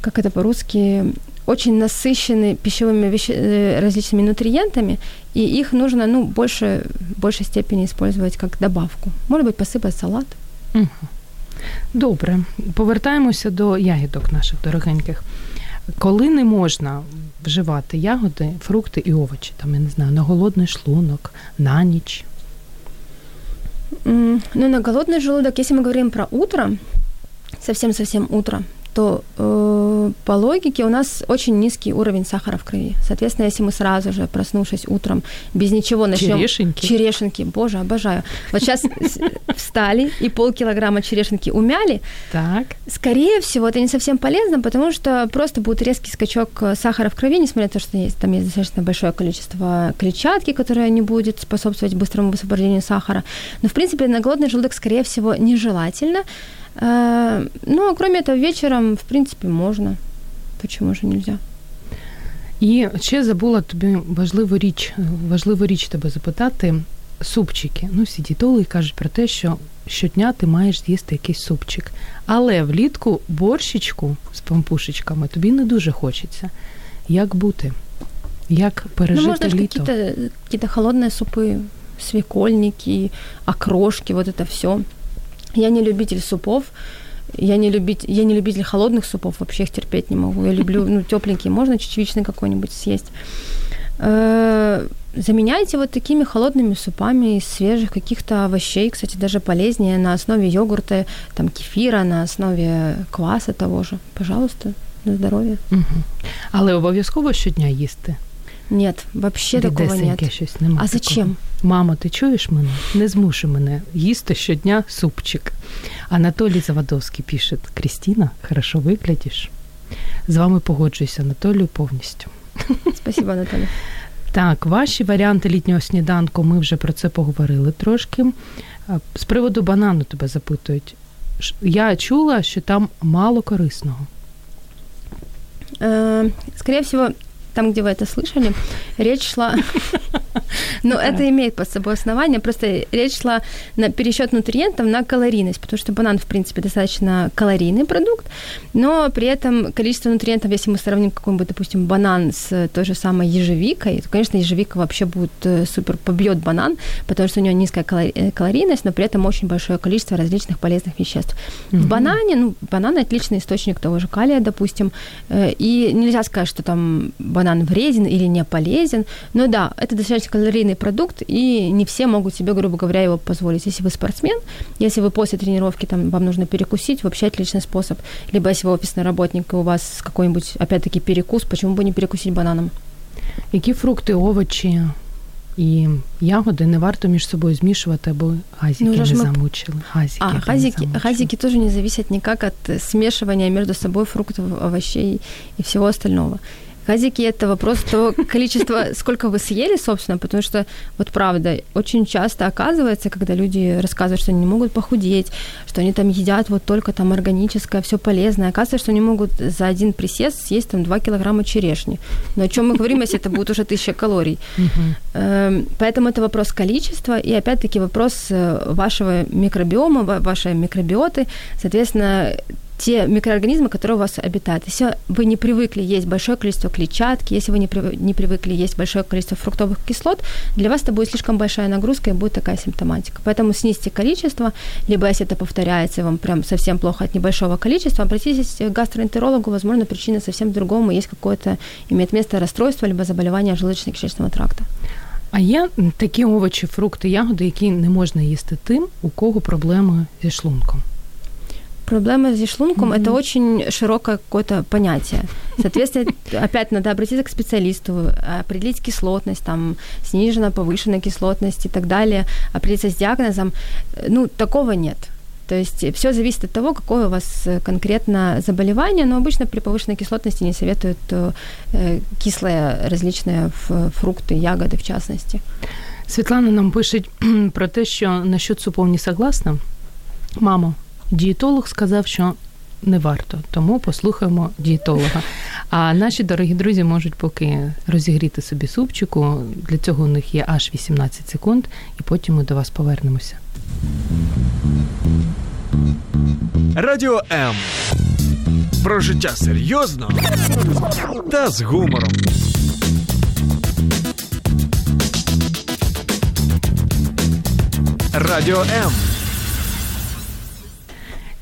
как это по-русски, очень насыщены пищевыми веще- э, различными нутриентами, и их нужно, ну, больше, в большей степени использовать как добавку. Может быть, посыпать салат. Угу. Добре, повертаємося до ягідок наших дорогеньких. Коли не можна вживати ягоди, фрукти і овочі, там я не знаю, на голодний шлунок, на ніч. М, Ну, на голодный желудок, если мы говорим про утро, совсем-совсем утро, то э, по логике у нас очень низкий уровень сахара в крови. Соответственно, если мы сразу же, проснувшись утром, без ничего начнем... Черешеньки. Черешенки, боже, обожаю. Вот сейчас встали и полкилограмма черешенки умяли, Так. Скорее всего, это не совсем полезно, потому что просто будет резкий скачок э, сахара в крови, несмотря на то, что есть, там есть достаточно большое количество клетчатки, которая не будет способствовать быстрому высвобождению сахара. Но, в принципе, на голодный желудок, скорее всего, нежелательно. Э, Ну, а кроме этого, вечером, в принципе, можно. Почему же нельзя? І ще забула тобі важливу річ, важливу річ тебе запитати. Супчики. Ну, всі дітоли кажуть про те, що щодня ти маєш з'їсти якийсь супчик. Але влітку борщичку з пампушечками тобі не дуже хочеться. Як бути? Як Ну, пережити можно же літо? какие-то, какие-то холодные супы, свекольники, окрошки, вот это все. Я не любитель супов. Я не, любить, я не любитель холодных супов, вообще их терпеть не могу. Я люблю, ну, тепленькие, можно чечевичный какой-нибудь съесть. Э, Заменяйте вот такими холодными супами из свежих каких-то овощей, кстати, даже полезнее на основе йогурта, там кефира, на основе кваса того же. Пожалуйста, на здоровье. Угу. Але обов'язково щодня їсти. Нет, вообще такого нет. Щось немає. А зачем? Мамо, ти чуєш мене? Не змушуй мене їсти щодня супчик. Анатолій Завадовський пише: Крістіна, хорошо виглядиш. З вами погоджуюся, Анатолію, повністю. Спасибо, Наталья. Так, ваші варіанти літнього сніданку, ми вже про це поговорили трошки. З приводу банану тебе запитують. Я чула, що там мало корисного. Э, Скорее всего, там, где вы это слышали, речь шла... Но это имеет под собой основание, просто речь шла на пересчет нутриентов на калорийность, потому что банан, в принципе, достаточно калорийный продукт, но при этом количество нутриентов, если мы сравним какой-нибудь, допустим, банан с той же самой ежевикой, то, конечно, ежевика вообще будет э, супер побьет банан, потому что у него низкая э, калорийность, но при этом очень большое количество различных полезных веществ. В банане, ну, банан отличный источник того же калия, допустим, э, и нельзя сказать, что там банан вреден или не полезен, но да, это достаточно калорийный продукт, и не все могут себе, грубо говоря, его позволить. Если вы спортсмен, если вы после тренировки там вам нужно перекусить, вообще отличный способ. Либо если вы офисный работник, и у вас какой-нибудь, опять-таки, перекус, почему бы не перекусить бананом? Які фрукти, овочі і ягоди не варто між собою змішувати, аби газики Ну, вже не ж ми- замучили. Газики, А, аби не газики, замучили. газики тоже не зависят никак от э, смешивания между собой фруктов, овощей и всего остального. Газики – это вопрос того количества, сколько вы съели, собственно, потому что, вот правда, очень часто оказывается, когда люди рассказывают, что они не могут похудеть, что они там едят вот только там органическое, все полезное, оказывается, что они могут за один присест съесть там 2 килограмма черешни. Но о чем мы говорим, если это будет уже 1000 калорий? Эм, Поэтому это вопрос количества и опять-таки вопрос э, вашего микробиома, ва- вашей микробиоты. Соответственно, те микроорганизмы, которые у вас обитают. Если вы не привыкли есть большое количество клетчатки, если вы не, прив... не привыкли есть большое количество фруктовых кислот, для вас это будет слишком большая нагрузка и будет такая симптоматика. Поэтому снизьте количество, либо если это повторяется, вам прям совсем плохо от небольшого количества, обратитесь к гастроэнтерологу, возможно, причина совсем другому, есть какое-то, имеет место расстройство, либо заболевание желудочно-кишечного тракта. А є такі овочі, фрукти, ягоди, які не можна їсти тим, у кого проблеми зі шлунком. Проблема с шлунком mm-hmm. это очень широкое какое-то понятие. Соответственно, опять надо обратиться к специалисту, определить кислотность, там, снижена, повышенная кислотность и так далее, определиться с диагнозом. Ну, такого нет. То есть все зависит от того, какое у вас конкретно заболевание, но обычно при повышенной кислотности не советуют э, кислые различные фрукты, ягоды в частности. Світлана нам пише про те, що насчет супов не согласна. Мамо, дієтолог сказав, що не варто, тому послухаємо дієтолога. А наші дорогі друзі можуть поки розігріти собі супчику. Для цього у них є аж 18 секунд, і потім ми до вас повернемося. Радіо М. Про життя серйозно та з гумором. Радіо М.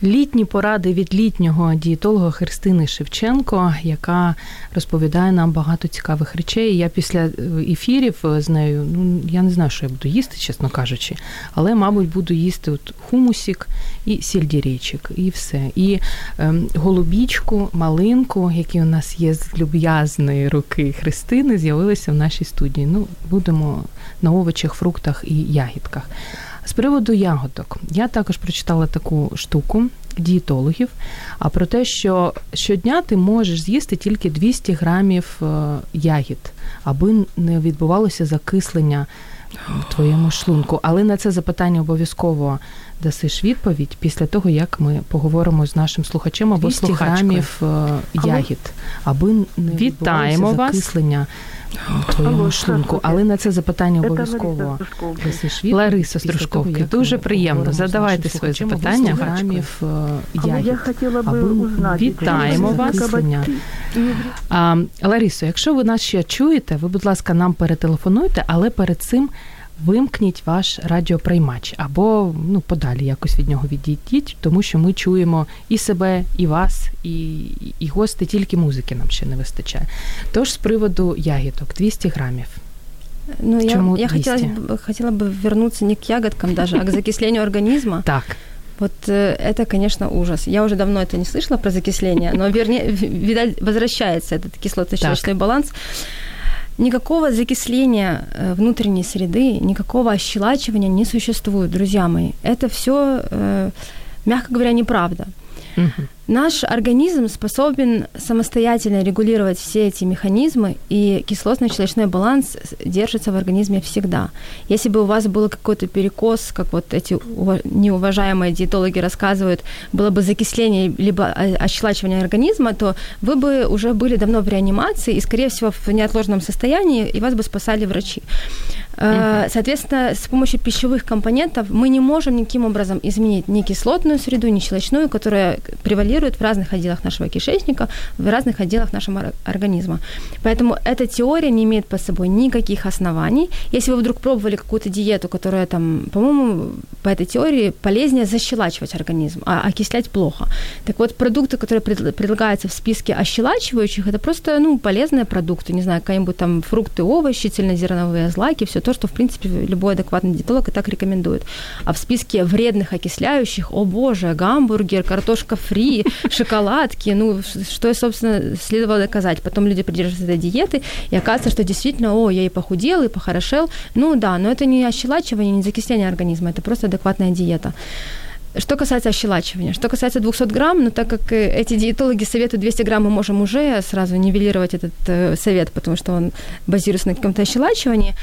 Літні поради від літнього дієтолога Христини Шевченко, яка розповідає нам багато цікавих речей. Я після е, ефірів е, з нею, ну я не знаю, що я буду їсти, чесно кажучи, але, мабуть, буду їсти от хумусік і сільдірічик, і все. І ем, голубічку, малинку, які у нас є з люб'язної руки Христини, з'явилися в нашій студії. Ну, будемо на овочах, фруктах і ягідках. З приводу ягодок, я також прочитала таку штуку дієтологів, а про те, що щодня ти можеш з'їсти тільки 200 грамів ягід, аби не відбувалося закислення в твоєму шлунку. Але на це запитання обов'язково дасиш відповідь після того, як ми поговоримо з нашим слухачем або слухачкою ягід, аби не відбувалося закислення в твоєму шлунку, але на це запитання обов'язково Лариса Стружковки. Дуже приємно. Задавайте своє запитання грамів ягід. Я хотіла би узнати. Вітаємо вас. Ларисо, якщо ви нас ще чуєте, ви, будь ласка, нам перетелефонуйте, але перед цим вимкніть ваш радіоприймач або ну подалі якось від нього відійдіть, тому що ми чуємо і себе, і вас, і і гости, тільки музики нам ще не вистачає. Тож з приводу ягідок 200 грамів. Ну, я, я хотела, хотела бы вернуться не к ягодкам даже, а к закислению организма. Так. Вот э, это, конечно, ужас. Я уже давно это не слышала про закисление, но, вернее, видать, возвращается этот кислотно-щелочной баланс никакого закисления э, внутренней среды, никакого ощелачивания не существует, друзья мои. Это все, э, мягко говоря, неправда. Угу. Наш организм способен самостоятельно регулировать все эти механизмы, и кислотно-щелочной баланс держится в организме всегда. Если бы у вас был какой-то перекос, как вот эти неуважаемые диетологи рассказывают, было бы закисление либо ощелачивание организма, то вы бы уже были давно в реанимации и, скорее всего, в неотложном состоянии, и вас бы спасали врачи. Угу. Соответственно, с помощью пищевых компонентов мы не можем никаким образом изменить ни кислотную среду, ни щелочную, которая превалирует в разных отделах нашего кишечника, в разных отделах нашего организма. Поэтому эта теория не имеет под собой никаких оснований. Если вы вдруг пробовали какую-то диету, которая там, по-моему, по этой теории полезнее защелачивать организм, а окислять плохо. Так вот, продукты, которые предлагаются в списке ощелачивающих, это просто, ну, полезные продукты, не знаю, какие-нибудь там фрукты, овощи, цельнозерновые злаки, все то, что, в принципе, любой адекватный диетолог и так рекомендует. А в списке вредных окисляющих, о боже, гамбургер, картошка фри, шоколадки, ну, что, собственно, следовало доказать. Потом люди придерживаются этой диеты, и оказывается, что действительно, о, я и похудел, и похорошел. Ну да, но это не ощелачивание, не закисление организма, это просто адекватная диета. Что касается ощелачивания, что касается 200 грамм, ну так как э, эти диетологи советуют 200 грамм, мы можем уже сразу нивелировать этот э, совет, потому что он базируется на каком-то ощелачивании.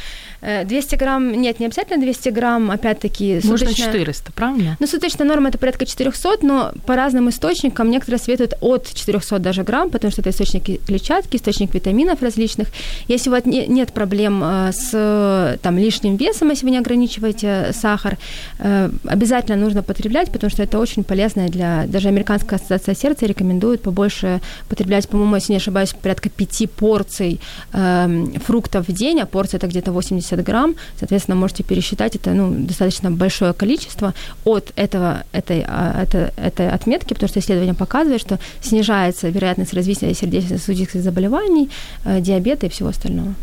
200 э, грамм, нет, не обязательно 200 грамм, опять-таки... Можно суточная... 400, правильно? Ну, суточная норма это порядка 400, но по разным источникам некоторые советуют от 400 даже грамм, потому что это источник клетчатки, источник витаминов различных. Если у вас нет проблем э, с там, лишним весом, если вы не ограничиваете сахар, э, обязательно нужно потреблять потому что это очень полезно для... Даже Американская ассоциация сердца рекомендует побольше потреблять, по-моему, если не ошибаюсь, порядка пяти порций э, фруктов в день, а порция это где-то 80 грамм, соответственно, можете пересчитать, это ну, достаточно большое количество от этого, этой, а, это, этой отметки, потому что исследование показывает, что снижается вероятность развития сердечно-сосудистых заболеваний, э, диабета и всего остального.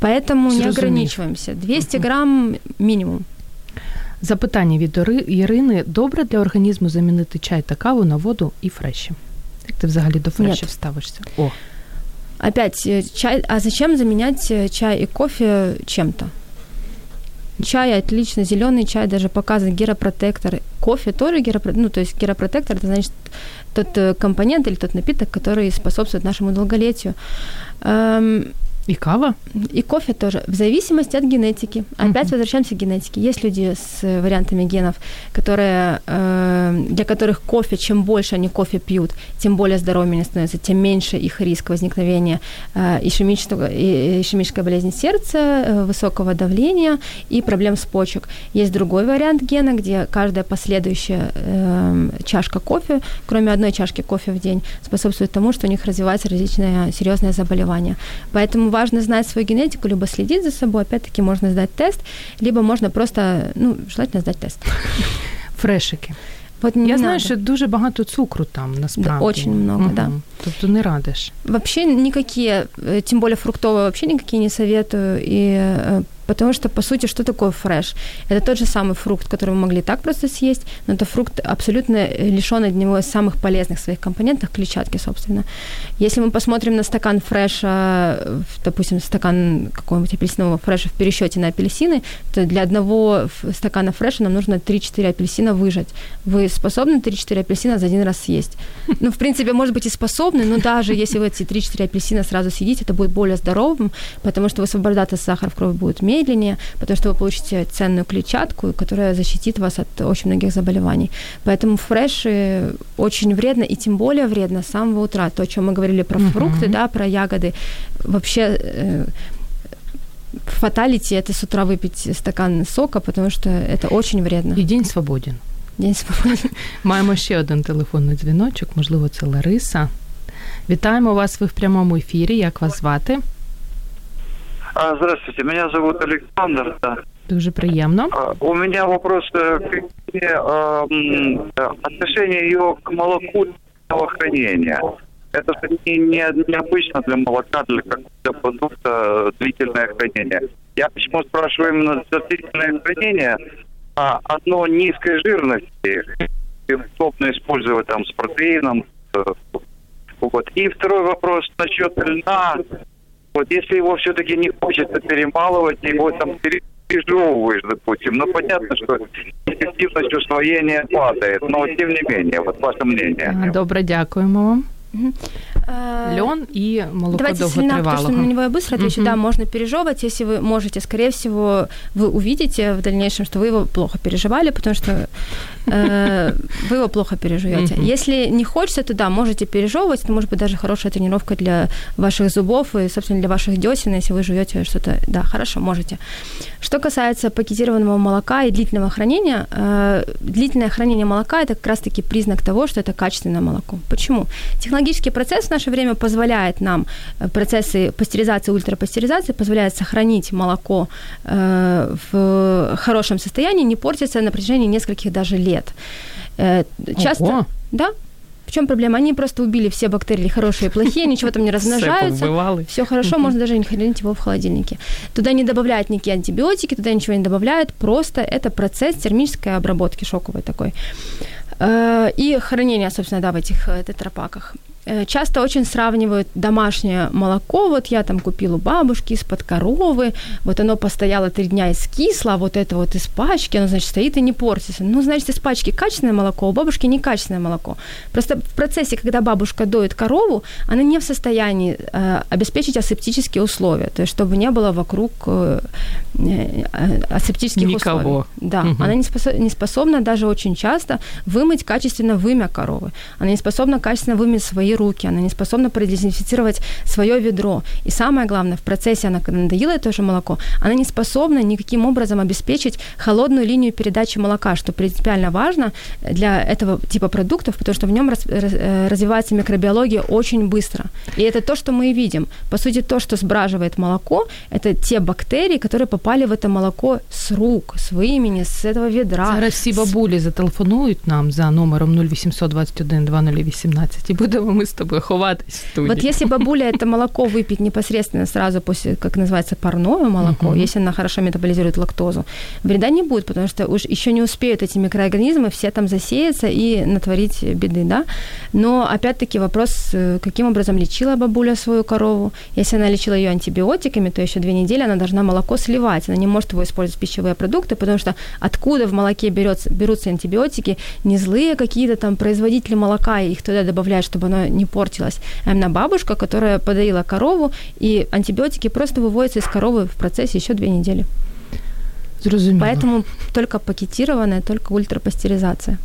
Поэтому Зрозумів. не ограничиваемся. 200 грамм минимум. Запитання від Ірини: добре для організму замінити чай та каву на воду і фреші? Як ти взагалі до фрешів Нет. ставишся? О. Опять, э, чай, а зачем заменять э, чай и кофе чем-то? Чай отлично, зеленый чай даже показан геропротектор. Кофе тоже геропротектор, ну, то есть геропротектор, это значит тот э, компонент или тот напиток, который способствует нашему долголетию. Эм, и кава? И кофе тоже, в зависимости от генетики. Опять uh-huh. возвращаемся к генетике. Есть люди с вариантами генов, которые, э, для которых кофе, чем больше они кофе пьют, тем более здоровыми они становятся, тем меньше их риск возникновения э, ишемического, ишемической болезни сердца, э, высокого давления и проблем с почек. Есть другой вариант гена, где каждая последующая э, чашка кофе, кроме одной чашки кофе в день, способствует тому, что у них развиваются различные серьезные заболевания. Поэтому важно знать свою генетику, либо следить за собой, опять-таки можно сдать тест, либо можно просто, ну, желательно сдать тест. Фрешики. От Я знаю, що дуже багато цукру там насправді. Да, очень много, угу. да. Тобто не радиш. Вообще никакие, э, тем более фруктовые, вообще никакие не советую. И э, Потому что, по сути, что такое фреш? Это тот же самый фрукт, который вы могли так просто съесть, но это фрукт абсолютно лишён от него самых полезных своих компонентов, клетчатки, собственно. Если мы посмотрим на стакан фреша, допустим, стакан какого-нибудь апельсинового фреша в пересчете на апельсины, то для одного стакана фреша нам нужно 3-4 апельсина выжать. Вы способны 3-4 апельсина за один раз съесть? Ну, в принципе, может быть, и способны, но даже если вы эти 3-4 апельсина сразу съедите, это будет более здоровым, потому что высвобождаться сахар в крови будет меньше, медленнее, потому что вы получите ценную клетчатку, которая защитит вас от очень многих заболеваний. Поэтому фреши очень вредно, и тем более вредно с самого утра. То, о чем мы говорили про uh-huh. фрукты, да, про ягоды. Вообще э, фаталити – это с утра выпить стакан сока, потому что это очень вредно. І день свободен. День свободен. Маємо ще один телефонний дзвіночок, можливо, це Лариса. Вітаємо вас ви в прямому ефірі. Як вас звати? А, здравствуйте, меня зовут Александр. Да. Дуже приємно. А, у меня вопрос, э, какие а, отношения ее к молоку хранения? Это не, не, необычно для молока, для, для продукта длительное хранение. Я почему спрашиваю именно за длительное хранение? А одно низкой жирности, удобно использовать там с протеином. Э, вот. И второй вопрос насчет льна. Вот если его все-таки не хочется перемалывать, его там пережевываешь, допустим, ну понятно, что эффективность усвоения падает, но тем не менее, вот ваше мнение. Добре, дякуємо вам. Лен и молоко Давайте с льна, потому что на него я быстро отвечу. Uh-huh. Да, можно пережевывать, если вы можете. Скорее всего, вы увидите в дальнейшем, что вы его плохо переживали, потому что э, вы его плохо переживете. Uh-huh. Если не хочется, то да, можете пережевывать. Это может быть даже хорошая тренировка для ваших зубов и, собственно, для ваших десен, если вы жуете что-то. Да, хорошо, можете. Что касается пакетированного молока и длительного хранения, э, длительное хранение молока – это как раз-таки признак того, что это качественное молоко. Почему? Технологический процесс в наше время позволяет нам, э, процессы пастеризации, ультрапастеризации позволяют сохранить молоко э, в хорошем состоянии, не портиться на протяжении нескольких даже лет. Э, часто, Ого. да, в чем проблема? Они просто убили все бактерии, хорошие и плохие, ничего там не размножаются. Все хорошо, можно даже не хранить его в холодильнике. Туда не добавляют никакие антибиотики, туда ничего не добавляют, просто это процесс термической обработки шоковой такой. И хранение, собственно, да, в этих тетрапаках. Э, часто очень сравнивают домашнее молоко, вот я там купила у бабушки из-под коровы, вот оно постояло три дня и скисло, а вот это вот из пачки, оно, значит, стоит и не портится. Ну, значит, из пачки качественное молоко, у бабушки некачественное молоко. Просто в процессе, когда бабушка доит корову, она не в состоянии э, обеспечить асептические условия, то есть чтобы не было вокруг э, э, асептических Никого. условий. Да, угу. она не, способ, не способна даже очень часто вымыть качественно вымя коровы. Она не способна качественно вымыть свои свои руки, она не способна продезинфицировать свое ведро. И самое главное, в процессе она, когда надоела это же молоко, она не способна никаким образом обеспечить холодную линию передачи молока, что принципиально важно для этого типа продуктов, потому что в нем раз, раз, э, развивается микробиология очень быстро. И это то, что мы и видим. По сути, то, что сбраживает молоко, это те бактерии, которые попали в это молоко с рук, с имени, с этого ведра. Зараз всі бабулі зателефонують нам за номером 0800 21 2018 і будемо ми з тобою ховатись в студії. Вот если бабуля это молоко выпить непосредственно сразу после, как называется, парное молоко, uh-huh. если она хорошо метаболизирует лактозу, вреда не будет, потому что уж еще не успеют эти микроорганизмы все там засеяться и натворить беды, да. Но опять-таки вопрос, э, каким образом лечила бабуля свою корову. Если она лечила ее антибиотиками, то еще две недели она должна молоко сливать. Она не может его использовать в пищевые продукты, потому что откуда в молоке берется, берутся антибиотики, не злые какие-то там производители молока, их туда добавляют, чтобы оно не портилось, а именно бабушка, которая подарила корову, и антибиотики просто выводятся из коровы в процессе еще две недели. Зрозуміло. Поэтому только пакетированная, только ультрапастеризация.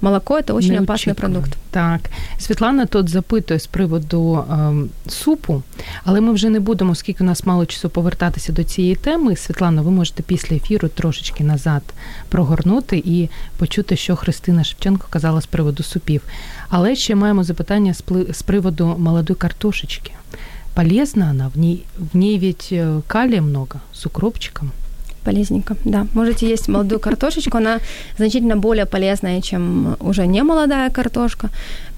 Молоко це дуже опасний продукт. Так, Світлана тут запитує з приводу е, супу, але ми вже не будемо, оскільки у нас мало часу повертатися до цієї теми. Світлана, ви можете після ефіру трошечки назад прогорнути і почути, що Христина Шевченко казала з приводу супів. Але ще маємо запитання з приводу молодої картошечки. Полезна вона? В ней, в ней ведь калия много с укропчиком. Полезненько, да. Можете есть молодую картошечку, она значительно более полезная, чем уже не молодая картошка,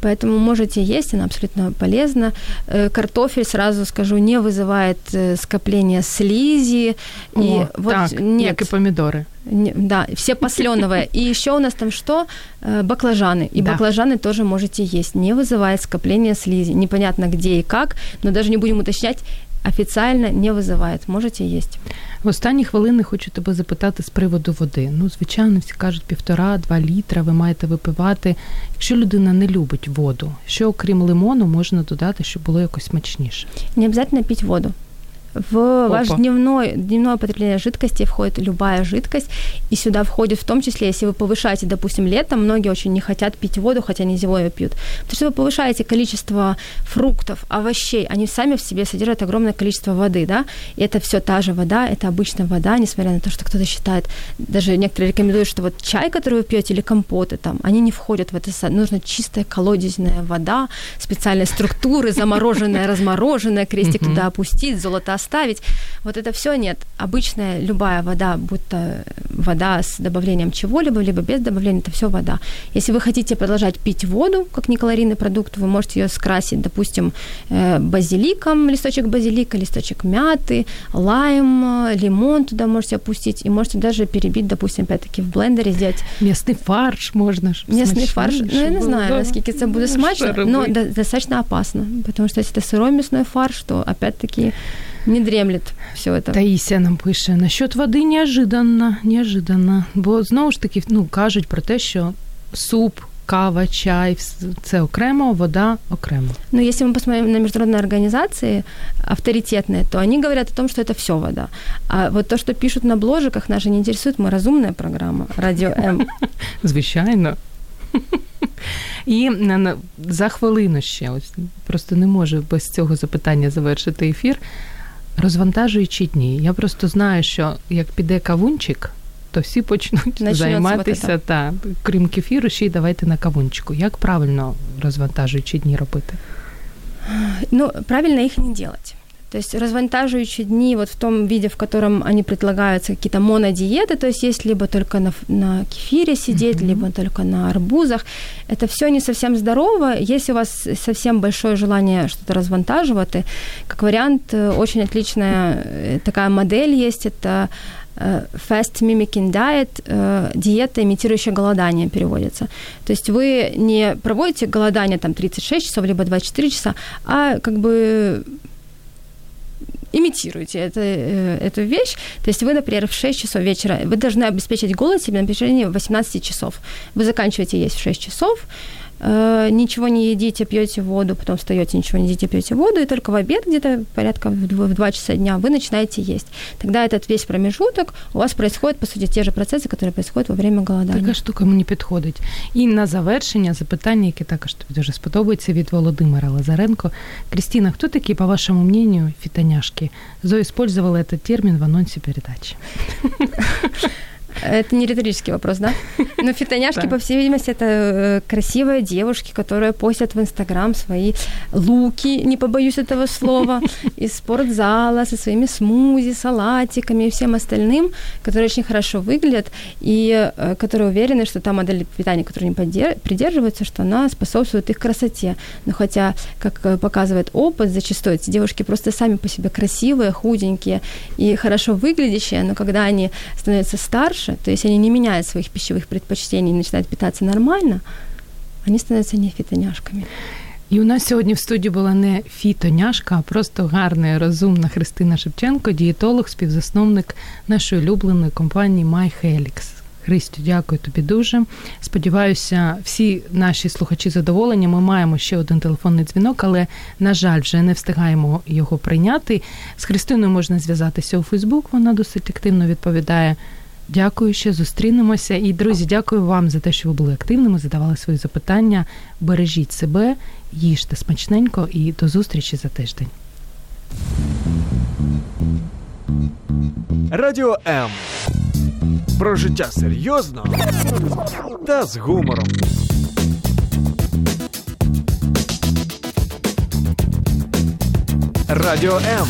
поэтому можете есть, она абсолютно полезна. Э, картофель, сразу скажу, не вызывает э, скопления слизи. О, и вот так, нет. как и помидоры. Да, все посленовые. И еще у нас там что? Э, баклажаны. И да. баклажаны тоже можете есть. Не вызывает скопления слизи. Непонятно где и как, но даже не будем уточнять, офіційно не визиває. Можете їсти. В останні хвилини хочу тебе запитати з приводу води. Ну, звичайно, всі кажуть півтора-два літра ви маєте випивати. Якщо людина не любить воду, що окрім лимону можна додати, щоб було якось смачніше? Не обов'язково пити воду. В Опа. ваш дневной, дневное потребление жидкости входит любая жидкость, и сюда входит в том числе, если вы повышаете, допустим, летом, многие очень не хотят пить воду, хотя они зимой ее пьют, потому что вы повышаете количество фруктов, овощей, они сами в себе содержат огромное количество воды, да, и это все та же вода, это обычная вода, несмотря на то, что кто-то считает, даже некоторые рекомендуют, что вот чай, который вы пьете, или компоты там, они не входят в это, нужно чистая колодезная вода, специальные структуры, замороженная, размороженная, крестик туда опустить, золото оставить. Вот это все нет. Обычная любая вода, будто вода с добавлением чего-либо, либо без добавления, это все вода. Если вы хотите продолжать пить воду, как некалорийный продукт, вы можете ее скрасить, допустим, э, базиликом, листочек базилика, листочек мяты, лайм, лимон туда можете опустить, и можете даже перебить, допустим, опять-таки в блендере сделать... Местный фарш можно Местный фарш, ну, я не знаю, насколько это будет смачно, но достаточно опасно, потому что если это сырой мясной фарш, то опять-таки не дремлет все это. Таїся нам пише, насчет води неожиданно, неожиданно. Бо знову ж таки, ну, кажуть про те, що суп, кава, чай, це окремо, вода окремо. Но если мы посмотрим на международные организации авторитетные, то они говорят о том, что это все вода. А вот то, что пишут на бложиках, нас же не интересует, мы разумная программа, Радио М. Звичайно. І за хвилину ще, ось просто не можу без цього запитання завершити ефір. Розвантажуючі дні. Я просто знаю, що як піде кавунчик, то всі почнуть Начнется займатися вот та крім кефіру, ще й давайте на кавунчику. Як правильно розвантажуючі дні робити? Ну, правильно їх не делать. То есть развантаживающие дни вот в том виде, в котором они предлагаются, какие-то монодиеты, то есть есть либо только на, на кефире сидеть, mm-hmm. либо только на арбузах. Это все не совсем здорово. Если у вас совсем большое желание что-то развантаживать, как вариант, э, очень отличная э, такая модель есть, это э, Fast Mimicking Diet, диета, имитирующая голодание, переводится. То есть вы не проводите голодание там 36 часов, либо 24 часа, а как бы имитируете это, э, эту вещь. То есть вы, например, в 6 часов вечера, вы должны обеспечить голод себе на протяжении 18 часов. Вы заканчиваете есть в 6 часов, э, ничего не едите, пьете воду, потом встаете, ничего не едите, пьете воду, и только в обед где-то порядка в 2, в 2 часа дня вы начинаете есть. Тогда этот весь промежуток у вас происходит, по суті, ті ж процеси, які происходят во время голодання. Така штука мені підходить. І на завершення запитання, яке також тобі дуже сподобається від Володимира Лазаренко. Крістіна, хто такі, по вашому мнению, фитоняшки? Зоя использовала этот термин в анонсе передачи. Это не риторический вопрос, да? Но фитоняшки, по всей видимости, это э, красивые девушки, которые постят в Инстаграм свои луки, не побоюсь этого слова, из спортзала со своими смузи, салатиками и всем остальным, которые очень хорошо выглядят и э, которые уверены, что та модель питания, которую они придерживаются, что она способствует их красоте. Но хотя, как э, показывает опыт, зачастую эти девушки просто сами по себе красивые, худенькие и хорошо выглядящие, но когда они становятся старше, то есть они не меняют своих пищевых предпочтений и начинают питаться нормально, они становятся не фітоняшками. І у нас сьогодні в студії була не фітоняшка, а просто гарна і розумна Христина Шевченко, дієтолог, співзасновник нашої улюбленої компанії MyHelix. Христю, дякую тобі дуже. Сподіваюся, всі наші слухачі задоволені. Ми маємо ще один телефонний дзвінок, але, на жаль, вже не встигаємо його прийняти. З Христиною можна зв'язатися у Фейсбук, вона досить активно відповідає. Дякую, що зустрінемося. І, друзі, дякую вам за те, що ви були активними, задавали свої запитання. Бережіть себе, їжте смачненько і до зустрічі за тиждень. Радіо М. Про життя серйозно та з гумором. Радіо М.